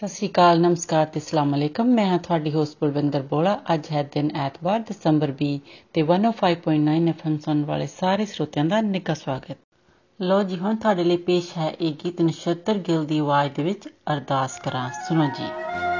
ਸਤਿ ਸ਼੍ਰੀ ਅਕਾਲ, ਨਮਸਕਾਰ ਤੇ ਅਸਲਾਮ ਅਲੈਕਮ। ਮੈਂ ਹਾਂ ਤੁਹਾਡੀ ਹੋਸਟ ਬਲਵਿੰਦਰ ਬੋਲਾ। ਅੱਜ ਹੈ ਦਿਨ ਐਤਵਾਰ, ਦਸੰਬਰ 20 ਤੇ 105.9 ਐਫਐਮ ਸੁਣਨ ਵਾਲੇ ਸਾਰੇ ਸਰੋਤਿਆਂ ਦਾ ਨਿੱਘਾ ਸਵਾਗਤ। ਲੋ ਜੀ, ਹੁਣ ਤੁਹਾਡੇ ਲਈ ਪੇਸ਼ ਹੈ ਇਹ ਗੀਤ ਨਛੱਤਰ ਗਿੱਲ ਦੀ ਆਵਾਜ਼ ਦੇ ਵਿੱਚ ਅਰਦਾਸ ਕਰਾਂ। ਸੁਣੋ ਜੀ।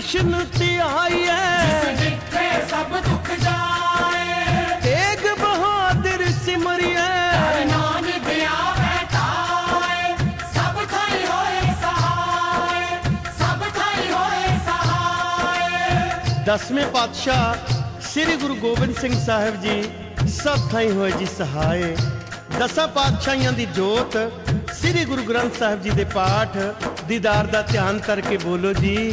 ਕ੍ਰਿਸ਼ਨ ਧਿਆਈਐ ਜਿੱਥੇ ਸਭ ਦੁੱਖ ਜਾਏ। ਤੇਗ ਬਹਾਦਰ ਸਿਮਰਿਐ ਨਾਨਕ ਆਵੇ ਤਾਏ ਸਭ ਥਾਈ ਹੋਏ ਸਹਾਏ। ਸਭ ਥਾਈ ਹੋਏ ਸਹਾਏ। ਦਸਵੇਂ ਪਾਤਸ਼ਾਹ ਸ੍ਰੀ ਗੁਰੂ ਗੋਬਿੰਦ ਸਿੰਘ ਸਾਹਿਬ ਜੀ ਸਭ ਥਾਈ ਹੋਏ ਜੀ ਸਹਾਏ। ਦਸਾਂ ਪਾਤਸ਼ਾਹਾਂ ਦੀ ਜੋਤ ਸ੍ਰੀ ਗੁਰੂ ਗ੍ਰੰਥ ਸਾਹਿਬ ਜੀ ਦੇ ਪਾਠ ਦੀਦਾਰ ਦਾ ਧਿਆਨ ਕਰਕੇ ਬੋਲੋ ਜੀ।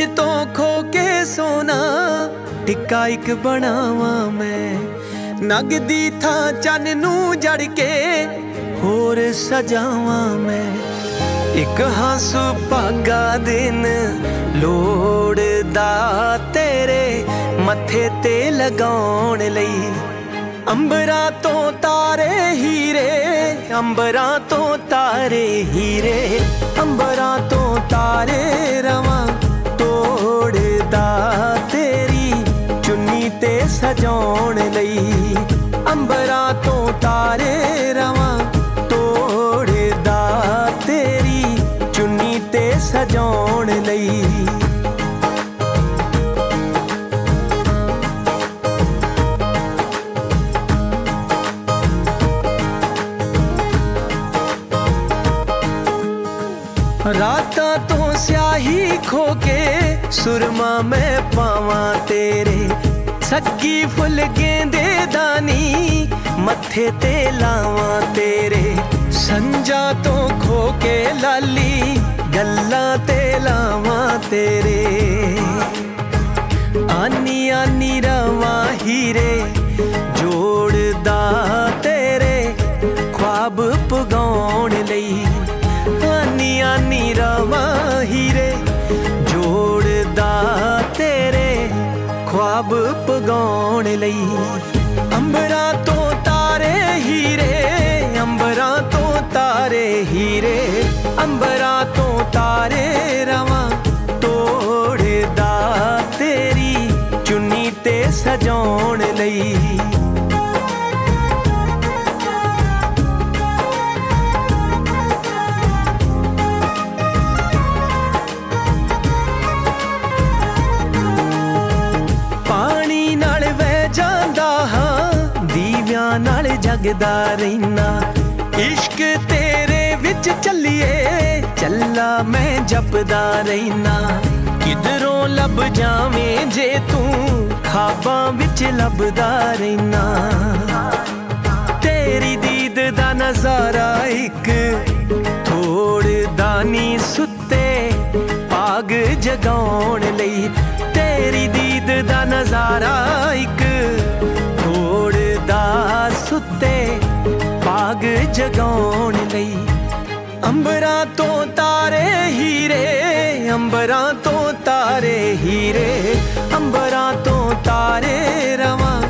ਸੂਰਜ ਤੋਂ ਖੋ ਕੇ ਸੋਨਾ ਟਿੱਕਾ ਇੱਕ ਬਣਾਵਾਂ ਮੈਂ ਨਗ ਦੀ ਥਾਂ ਚੰਨ ਨੂੰ ਜੜ ਕੇ ਹੋਰ ਸਜਾਵਾਂ ਮੈਂ ਇੱਕ ਹੰਸ ਭਾਗਾ ਦਿਨ ਲੋੜਦਾ ਤੇਰੇ ਮੱਥੇ ਤੇ ਲਗਾਉਣ ਲਈ ਅੰਬਰਾਂ ਤੋਂ ਤਾਰੇ ਹੀਰੇ ਅੰਬਰਾਂ ਤੋਂ ਤਾਰੇ ਹੀਰੇ ਅੰਬਰਾਂ ਤੋਂ ਤਾਰੇ ਰਵਾਂ ਤੋੜਦਾ ਤੇਰੀ ਚੁੰਨੀ ਤੇ ਸਜਾਉਣ ਲਈ ਅੰਬਰਾਂ ਤੋਂ ਤਾਰੇ ਰਵਾਂ ਤੋੜਦਾ ਤੇਰੀ ਚੁੰਨੀ ਤੇ ਸਜਾਉਣ ਲਈ ਰਾਤਾਂ ਤੋਂ ਸਿਆਹੀ ਖੋ ਕੇ ਸੁਰਮਾ ਮੈਂ ਪਾਵਾਂ ਤੇਰੇ। ਸੱਗੀ ਫੁੱਲ ਗੇਂਦੇ ਦਾਨੀ, ਮੱਥੇ ਤੇ ਲਾਵਾਂ ਤੇਰੇ। ਸੰਜਾ ਤੋਂ ਖੋ ਕੇ ਲਾਲੀ, ਗੱਲਾਂ ਤੇ ਲਾਵਾਂ ਤੇਰੇ। ਆਨੀ ਆਨੀ ਰਵਾਂ ਹੀਰੇ, ਜੋੜਦਾ ਤੇਰੇ। ਖੁਆਬ ਪਗਾਉਣ ਲਈ ਆਨੀ ਆਨੀ ਰਵਾਂ ਹੀਰੇ। ਜੋੜਦਾ ਤੇਰੇ ਖੁਆਬ ਪਗਾਉਣ ਲਈ। ਅੰਬਰਾਂ ਤੋਂ ਤਾਰੇ ਹੀਰੇ ਅੰਬਰਾਂ ਤੋਂ ਤਾਰੇ ਹੀਰੇ। ਨਾਲ ਜਗਦਾ ਰਹਿਣਾ ਇਸ਼ਕ ਤੇਰੇ ਵਿੱਚ ਚੱਲੀਏ, ਚੱਲਾ ਮੈਂ ਜਪਦਾ ਰਹਿਣਾ ਕਿਧਰੋਂ ਲੱਭ ਜਾਵੇਂ ਜੇ ਤੂੰ ਖਾਬਾਂ ਵਿੱਚ ਲੱਭਦਾ ਰਹਿਣਾ ਤੇਰੀ ਦੀਦ ਦਾ ਨਜ਼ਾਰਾ ਇੱਕ ਥੋੜਦਾ ਨੀ ਸੁੱਤੇ ਪਾਗ ਜਗਾਉਣ ਲਈ। ਤੇਰੀ ਦੀਦ ਦਾ ਨਜ਼ਾਰਾ ਇੱਕ ਸੁੱਤੇ ਪਾਗ ਜਗਾਉਣ ਲਈ। ਅੰਬਰਾਂ ਤੋਂ ਤਾਰੇ ਹੀਰੇ, ਅੰਬਰਾਂ ਤੋਂ ਤਾਰੇ ਹੀਰੇ, ਅੰਬਰਾਂ ਤੋਂ ਤਾਰੇ ਰਵਾਂ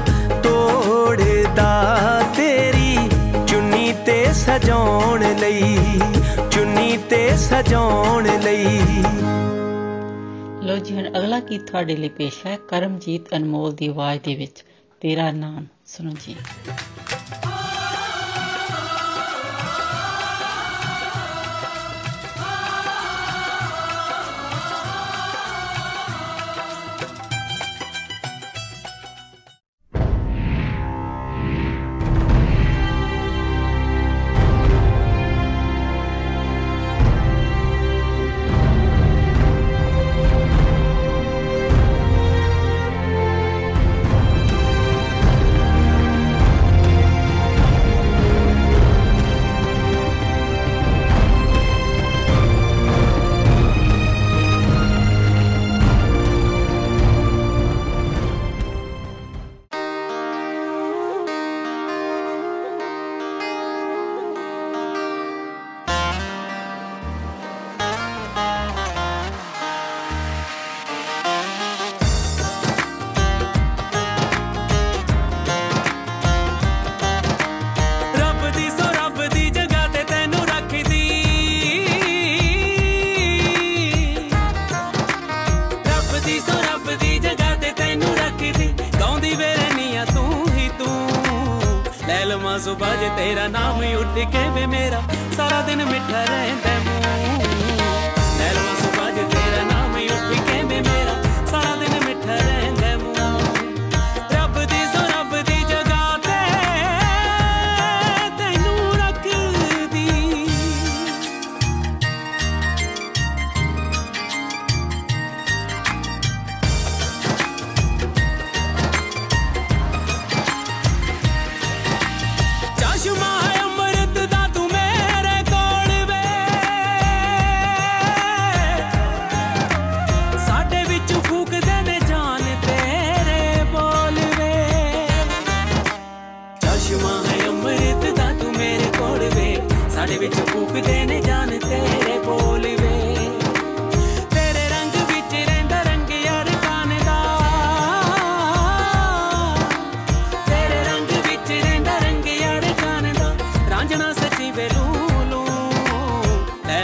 ਤੋੜਦਾ ਤੇਰੀ। ਚੁੰਨੀ ਤੇ ਸਜਾਉਣ ਲਈ, ਚੁੰਨੀ ਤੇ ਸਜਾਉਣ ਲਈ। ਲੋ ਜੀ, ਹੁਣ ਅਗਲਾ ਗੀਤ ਤੁਹਾਡੇ ਲਈ ਪੇਸ਼ ਹੈ, ਕਰਮਜੀਤ ਅਨਮੋਲ ਦੀ ਆਵਾਜ਼ ਦੇ ਵਿੱਚ, ਤੇਰਾ ਨਾਮ, ਸੁਣੋ ਜੀ।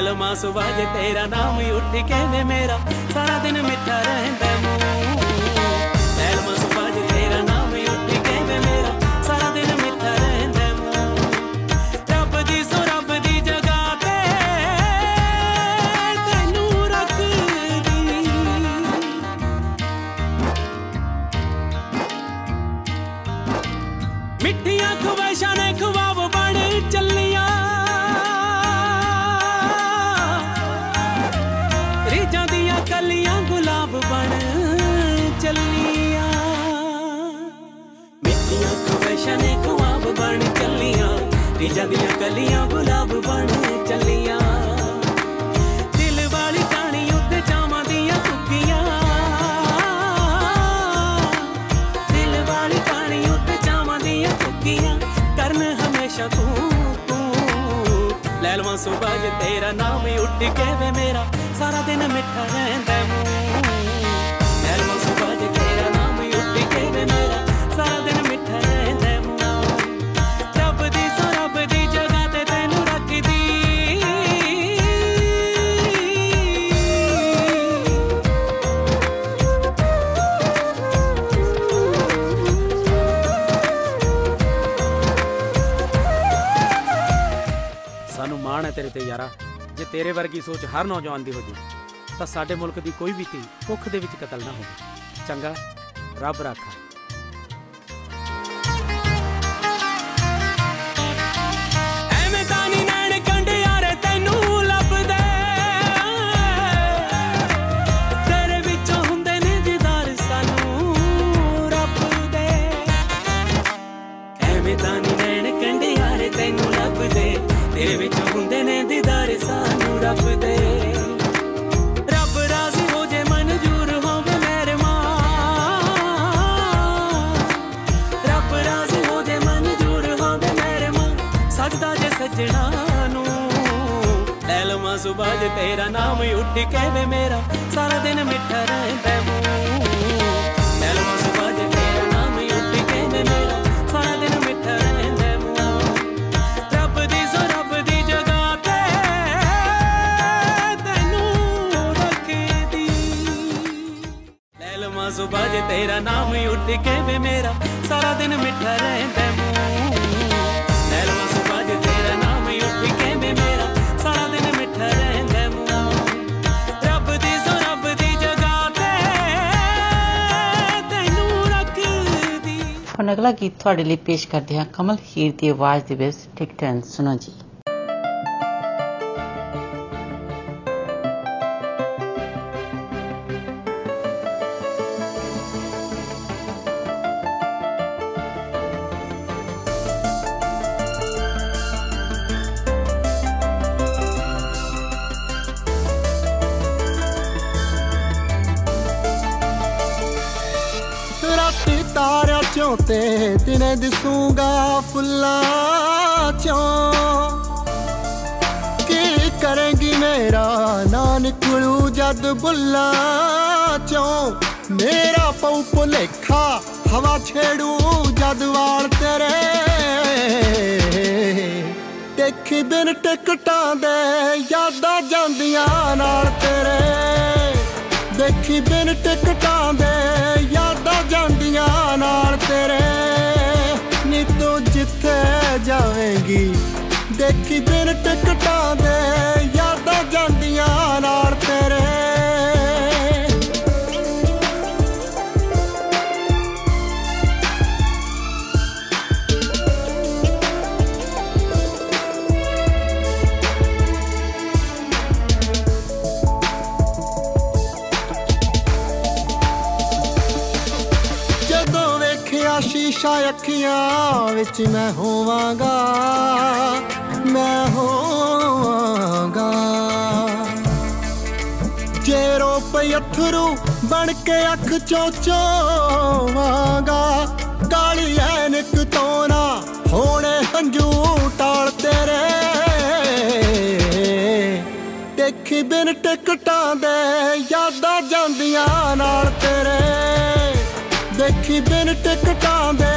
कलमा सुबाजे तेरा नाम उठ के मेरा। सारा दिन मिठा रहता मुँह। दिया गलियाँ गुलाब बन चलिया दिल वाली टाणी उत्ते जावा दिया कुकिया दिल वाली टाणी उत्ते जावा दिया कुकिया करन हमेशा तू तू लैलवा सुबह तेरा नाम उठ के वे मेरा सारा दिन मिठा रहंदा मुँह ਤੇਰੇ ਤੇ ਯਾਰਾ। ਜੇ ਤੇਰੇ ਵਰਗੀ ਸੋਚ ਹਰ ਨੌਜਵਾਨ ਦੀ ਹੋ ਜੇ ਤਾਂ ਸਾਡੇ ਮੁਲਕ ਦੀ ਕੋਈ ਵੀ ਧੀ ਕੁੱਖ ਦੇ ਵਿੱਚ ਕਤਲ ਨਾ ਹੋਵੇ। ਚੰਗਾ, ਰੱਬ ਰਾਖਾ। ठिके में मेरा सारा दिन मिठा रहे ਅਗਲਾ ਗੀਤ ਤੁਹਾਡੇ ਲਈ ਪੇਸ਼ ਕਰਦੇ ਹਾਂ ਕਮਲ ਹੀਰ ਦੀ ਆਵਾਜ਼ ਦੇ ਵਿੱਚ ਟਿਕ ਸੁਣੋ ਜੀ। ਜਦ ਬੁੱਲਾਂ ਚੋਂ ਮੇਰਾ ਪਉ ਭੁਲੇਖਾ ਹਵਾ ਛੇੜੂ ਜਦ ਵਾਲ ਤੇਰੇ। ਦੇਖੀ ਬਿਨ ਟਿਕਟਾਂ ਦੇ ਯਾਦਾਂ ਜਾਂਦੀਆਂ ਨਾਲ ਤੇਰੇ। ਦੇਖੀ ਬਿਨ ਟਿਕਟਾਂ ਦੇ ਯਾਦਾਂ ਜਾਂਦੀਆਂ ਨਾਲ ਤੇਰੇ। ਨੀ ਤੂੰ ਜਿੱਥੇ ਜਾਵੇਂਗੀ, ਦੇਖੀ ਬਿਨ ਟਿਕਟਾਂ ਦੇ ਯਾਦਾਂ ਜਾਂਦੀਆਂ ਨਾਲ ਤੇਰੇ। ਜਦੋਂ ਵੇਖਿਆ ਸ਼ੀਸ਼ਾ ਅੱਖੀਆਂ ਵਿੱਚ ਮੈਂ ਹੋਵਾਂਗਾ ਅਥਰੂ ਬਣ ਕੇ ਅੱਖ ਚੋਂ ਚੋਵਾਂਗਾ ਕਾਲੀ ਐਨਕ ਤੋਂ ਨਾ ਹੋਣੇ ਹੰਝੂ ਟਾਲ ਤੇਰੇ। ਦੇਖੀ ਬਿਨ ਟਿਕਟਾਂ ਦੇ ਯਾਦਾਂ ਜਾਂਦੀਆਂ ਨਾਲ ਤੇਰੇ। ਦੇਖੀ ਬਿਨ ਟਿਕਟਾਂ ਦੇ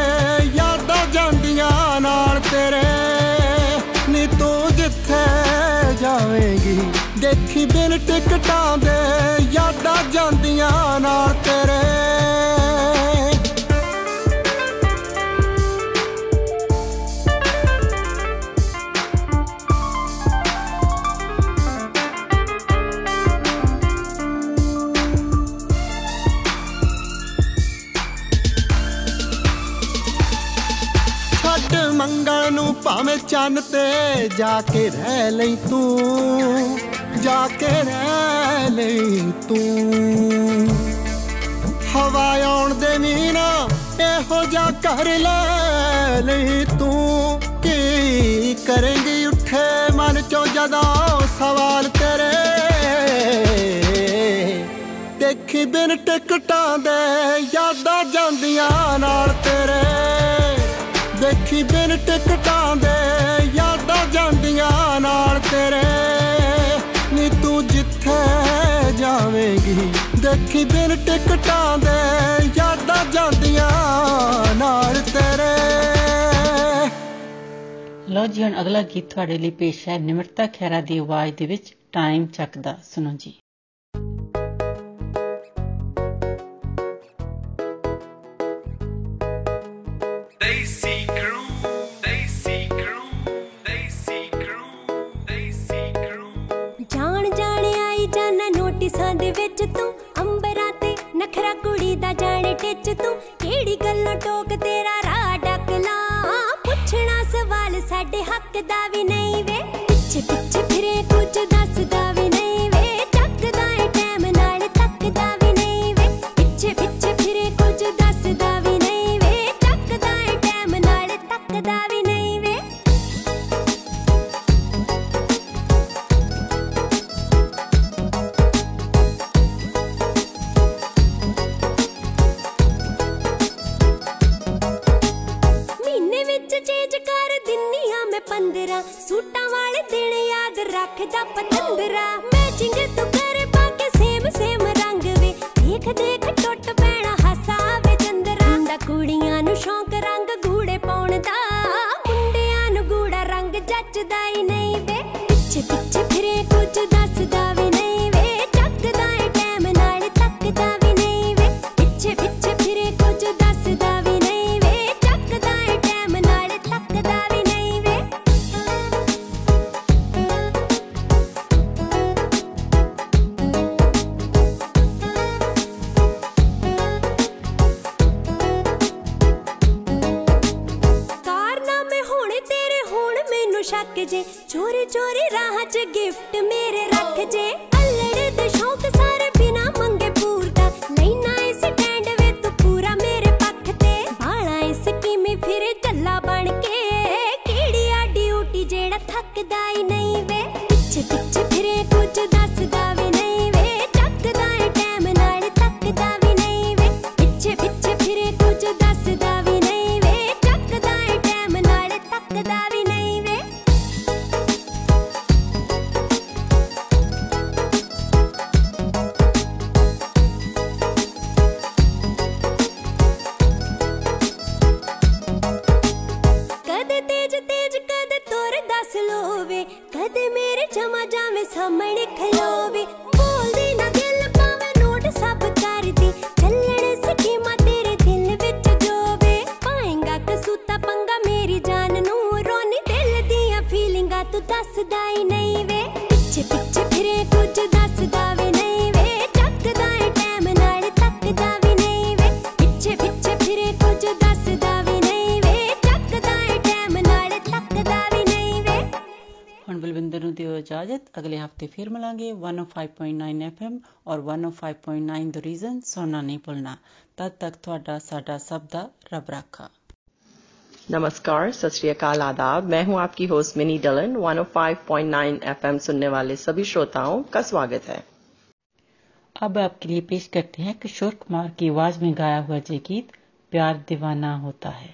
ਯਾਦਾਂ ਜਾਂਦੀਆਂ ਨਾਲ ਤੇਰੇ। ਨੀ ਤੂੰ ਜਿੱਥੇ ਜਾਵੇਂਗੀ ਦੇਖੀ ਬਿਨ ਟਿਕਟਾਂ ਦੇ, ਯਾਦਾਂ ਜਾਂਦੀਆਂ ਨਾਲ ਤੇਰੇ। ਛੱਡ ਮੰਗਲ ਨੂੰ ਭਾਵੇਂ ਚੰਨ ਤੇ ਜਾ ਕੇ ਰਹਿ ਲਈ ਤੂੰ। ਜਾ ਕੇ ਰਹਿ ਲਈ ਤੂੰ। ਹਵਾ ਆਉਣ ਦੇ ਮੀਨਾ ਇਹੋ ਜਾ ਕਰ ਲੈ ਲਈ ਤੂੰ। ਕੀ ਕਰੇਂਗੀ ਉੱਠੇ ਮਨ ਚੋਂ ਜਦੋਂ ਸਵਾਲ ਤੇਰੇ। ਦੇਖੀ ਬਿਨ ਟਿਕਟਾਂ ਦੇ ਯਾਦਾਂ ਜਾਂਦੀਆਂ ਨਾਲ ਤੇਰੇ। ਦੇਖੀ ਬਿਨ ਟਿਕਟਾਂ ਦੇ ਯਾਦਾਂ ਜਾਂਦੀਆਂ ਨਾਲ ਤੇਰੇ। ਨੀ ਤੂੰ ਜਿੱਥੇ ਜਾਵੇਂਗੀ। ਦੇਖੀ ਬਿਨ ਟਿਕਟਾਂ ਦੇ ਯਾਦਾਂ ਜਾਂਦੀਆਂ ਨਾਲ ਤੇਰੇ। ਲੋ ਜੀ ਹੁਣ ਅਗਲਾ ਗੀਤ ਤੁਹਾਡੇ ਲਈ ਪੇਸ਼ ਹੈ। ਨਿਮਰਤਾ ਖੈਰਾ ਦੀ ਆਵਾਜ਼ ਦੇ ਵਿੱਚ ਟਾਈਮ ਚੱਕਦਾ। ਸੁਣੋ ਜੀ। Daisy Crew, ਨੋਟਿਸਾਂ ਦੇ ਵਿੱਚ ਤੂੰ ਅੰਬਰਾਂ ਤੇ ਨਖਰਾ ਕੁੜੀ ਦਾ ਜਾਣੇ ਟਿੱਚ ਤੂੰ ਕਿਹੜੀ ਗੱਲੋਂ ਟੋਕ ਤੇਰਾ ਰਾਹ ਡਕਲਾ ਪੁੱਛਣਾ ਸਵਾਲ ਸਾਡੇ ਹੱਕ ਦਾ ਵੀ ਨਹੀਂ ਵੇ। ਪਿੱਛੇ नहीं बे पीछे पीछे फिरे कुछ ਅਗਲੇ ਹਫਤੇ ਫਿਰ ਮਿਲਾਂਗੇ 105.9 FM ਔਰ 105.9 ਦ ਰੀਜ਼ਨ ਸੁਣਨਾ ਨਹੀਂ ਭੁੱਲਣਾ ਤਦ ਤੱਕ ਤੁਹਾਡਾ ਸਾਡਾ ਸਭ ਦਾ ਰੱਬ ਰਾਖਾ नमस्कार सत श्री अकाल आदाब मैं हूं आपकी होस्ट मिनी डलन 105.9 एफएम सुनने वाले सभी श्रोताओं का स्वागत है अब आपके लिए पेश करते हैं किशोर कुमार की आवाज में गाया हुआ ये गीत प्यार दीवाना होता है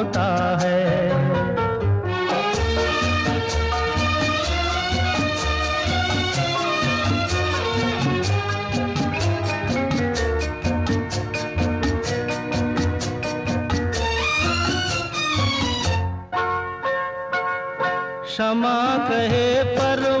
क्षमा कहे परवाने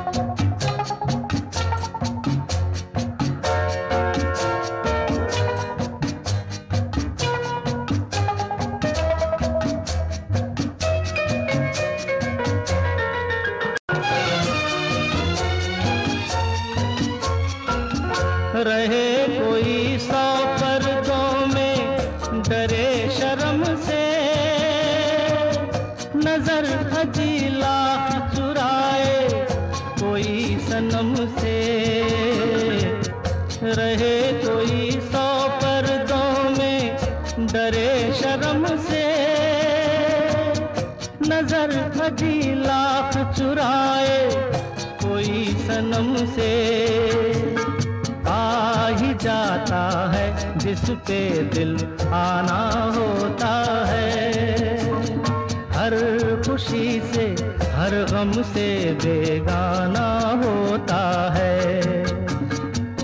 जिस पे दिल आना होता है। हर खुशी से, हर गम से बेगाना होता है।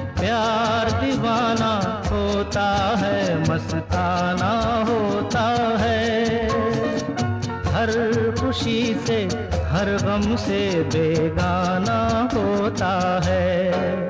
प्यार दीवाना होता है, मस्ताना होता है। हर खुशी से, हर गम से बेगाना होता है।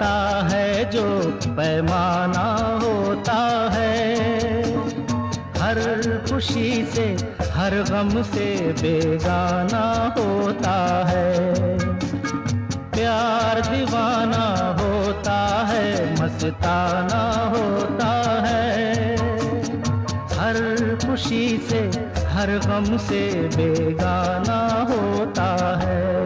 जाता है, जो पैमाना होता है। हर खुशी से, हर गम से बेगाना होता है। प्यार दीवाना होता है, मस्ताना होता है। हर खुशी से, हर गम से बेगाना होता है।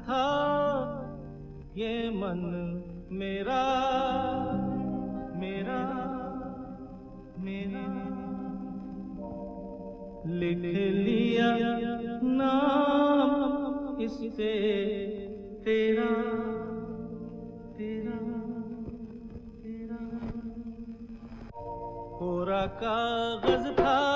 था, ये मन मेरा मेरा मेरा। लिख लिया नाम इससे तेरा तेरा तेरा। कोरा कागज़ था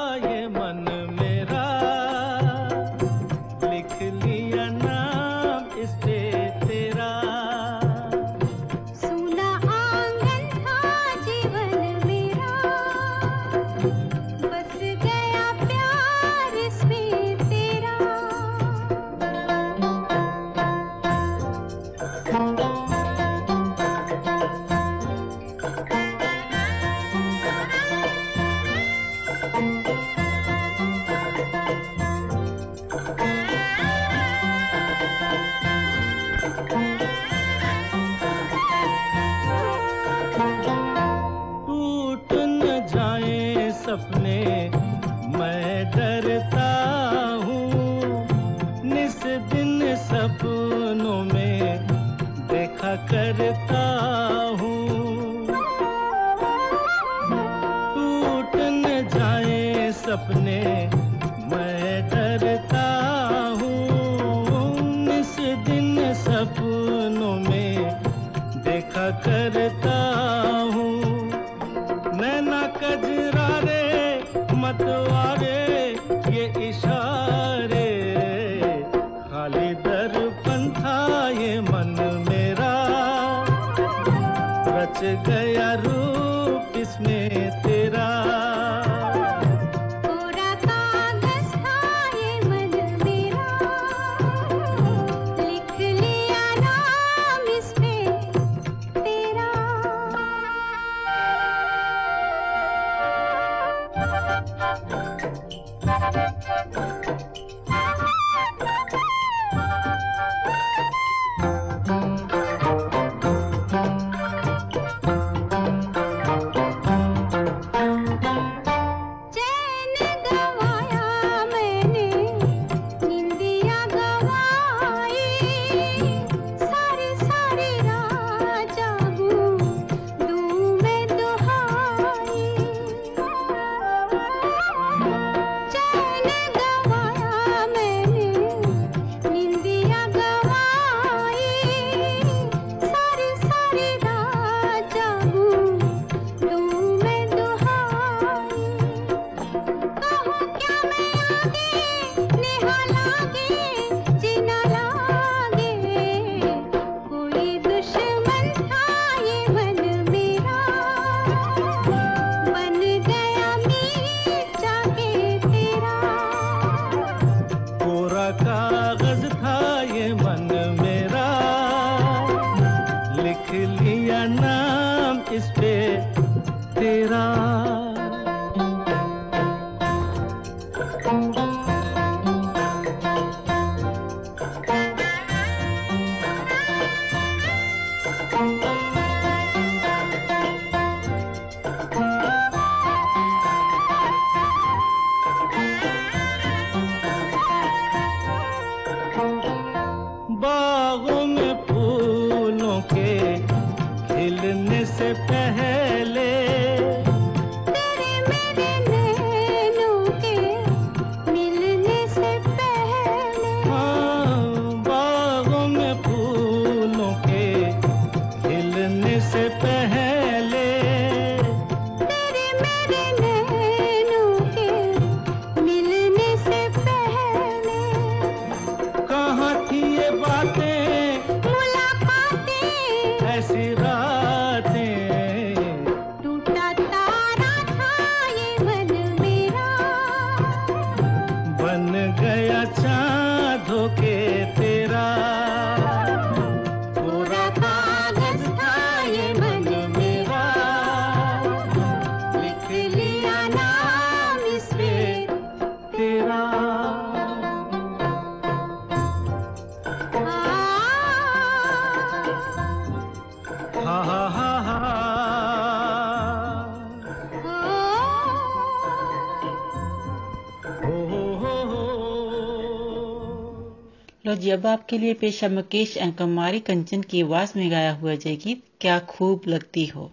आपके लिए पेश है मुकेश एंड कुमारी कंचन की आवाज़ में गाया हुआ जय गीत, क्या खूब लगती हो?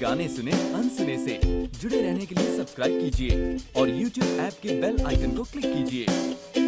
गाने सुने अनसुने से जुड़े रहने के लिए सब्सक्राइब कीजिए और YouTube ऐप के बेल आइकन को क्लिक कीजिए।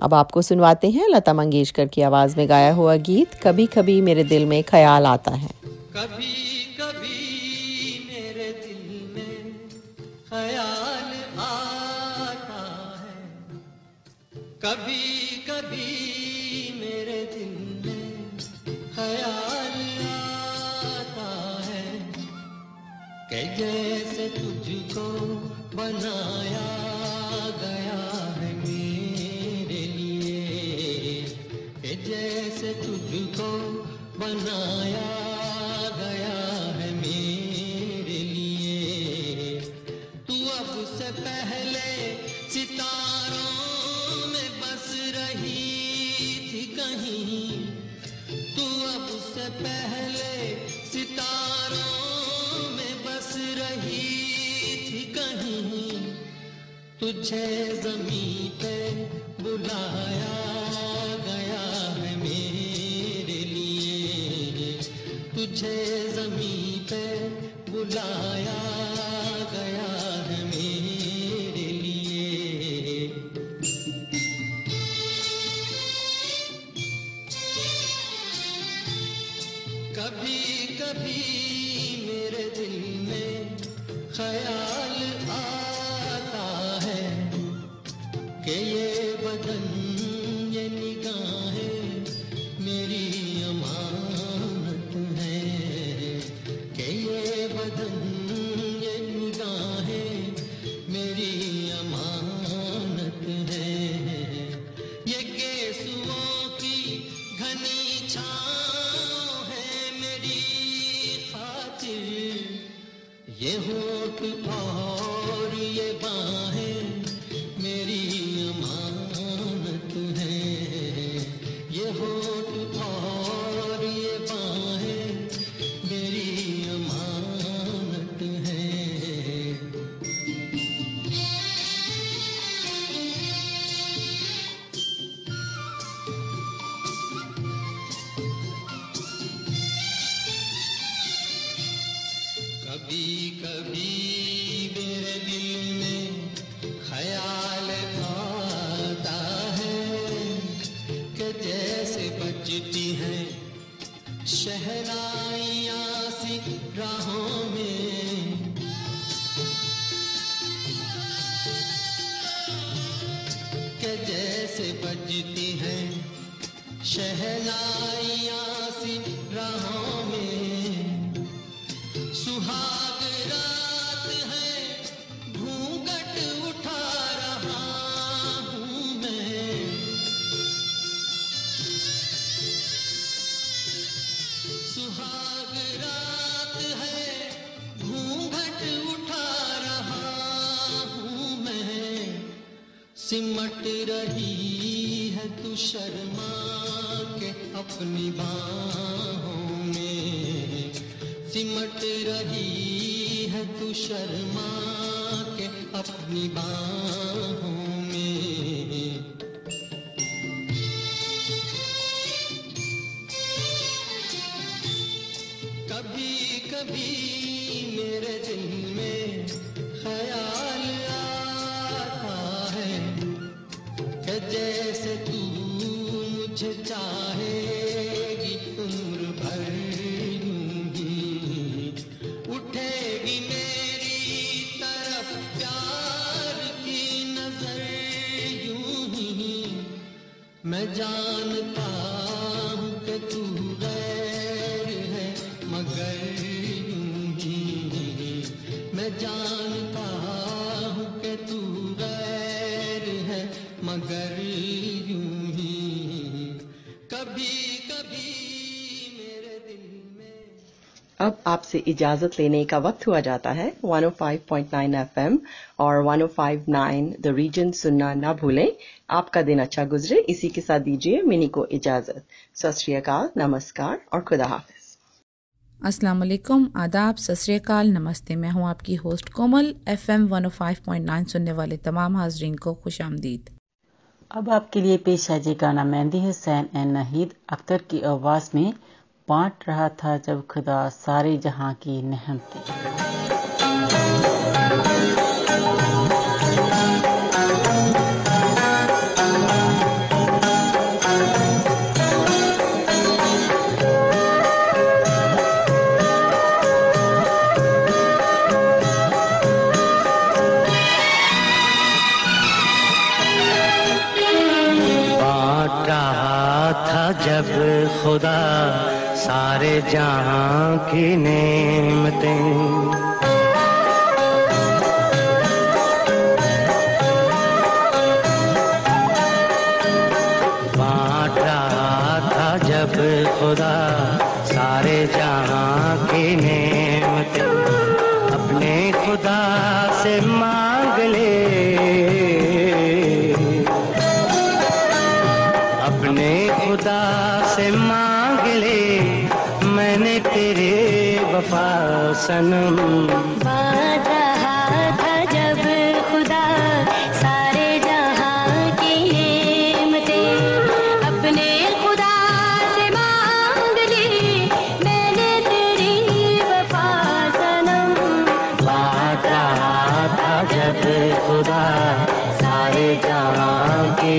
अब आपको सुनवाते हैं लता मंगेशकर की आवाज़ में गाया हुआ गीत कभी कभी मेरे दिल में ख्याल आता है। कभी तुझे ज़मीन पे बुलाया गया है मेरे लिए। तुझे ज़मीन पे बुलाया अब आपसे इजाज़त लेने का वक्त हुआ जाता है। 105.9 एफएम और 105.9 द रीजन सुनना ना भूलें। आपका दिन अच्छा गुजरे। इसी के साथ दीजिए मिनी को इजाज़त। सत श्री अकाल नमस्कार और खुदा हाफिज। अस्सलाम वालेकुम आदाब सत श्री अकाल नमस्ते। मैं हूँ आपकी होस्ट कोमल। एफएम 105.9 सुनने वाले तमाम हाजरीन को खुश आमदीद। अब आपके लिए पेश है जी गाना मेहंदी हुसैन एन नहीद अख्तर की आवाज़ में बांट रहा था जब खुदा सारे जहाँ की नहमतें जब खुदा सारे जहाँ की नेमतें सनम। बात रहा था जब खुदा सारे जहाँ की अपने खुदा से मांग ली। मैंने तेरी वफा सनम। बात रहा था जब खुदा सारे जहाँ की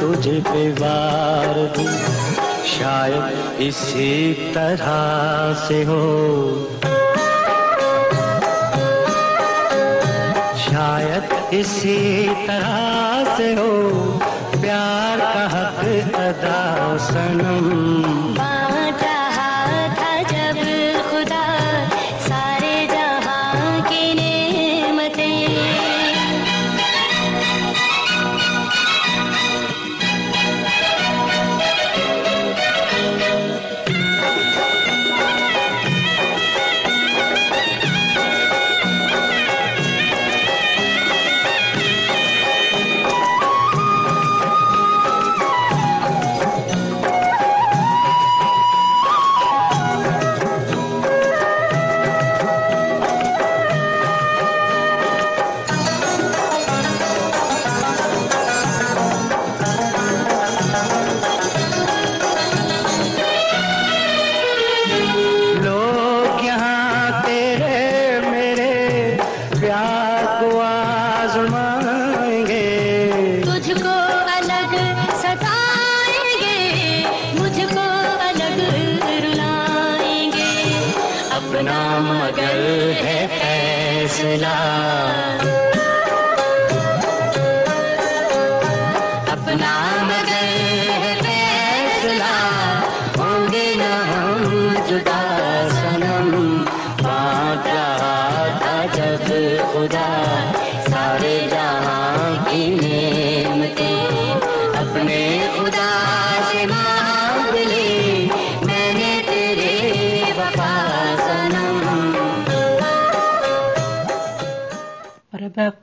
तुझ पे वार दूँ शायद इसी तरह से हो। शायद इसी तरह से हो। प्यार का हक अदा सनम।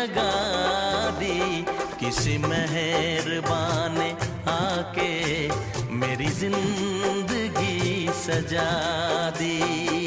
जगा दी। किसी मेहरबान आके मेरी ज़िंदगी सजा दी।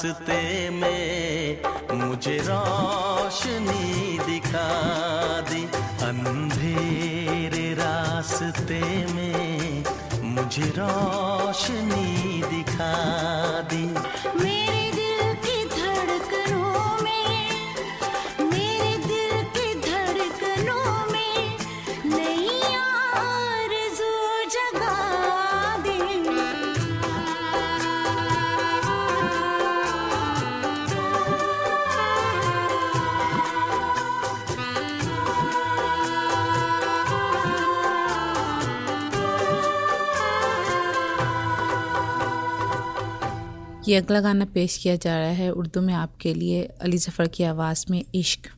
रास्ते में मुझे रोशनी दिखा दी। अंधेरे रास्ते में मुझे रोशनी दिखा दी। ये अगला गाना पेश किया जा रहा है उर्दू में आपके लिए अली ज़फ़र की आवाज़ में इश्क़।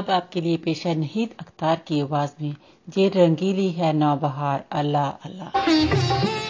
अब आपके लिए पेश है नहीद अख्तार की आवाज़ में, ये रंगीली है नौबहार, अल्लाह अल्लाह।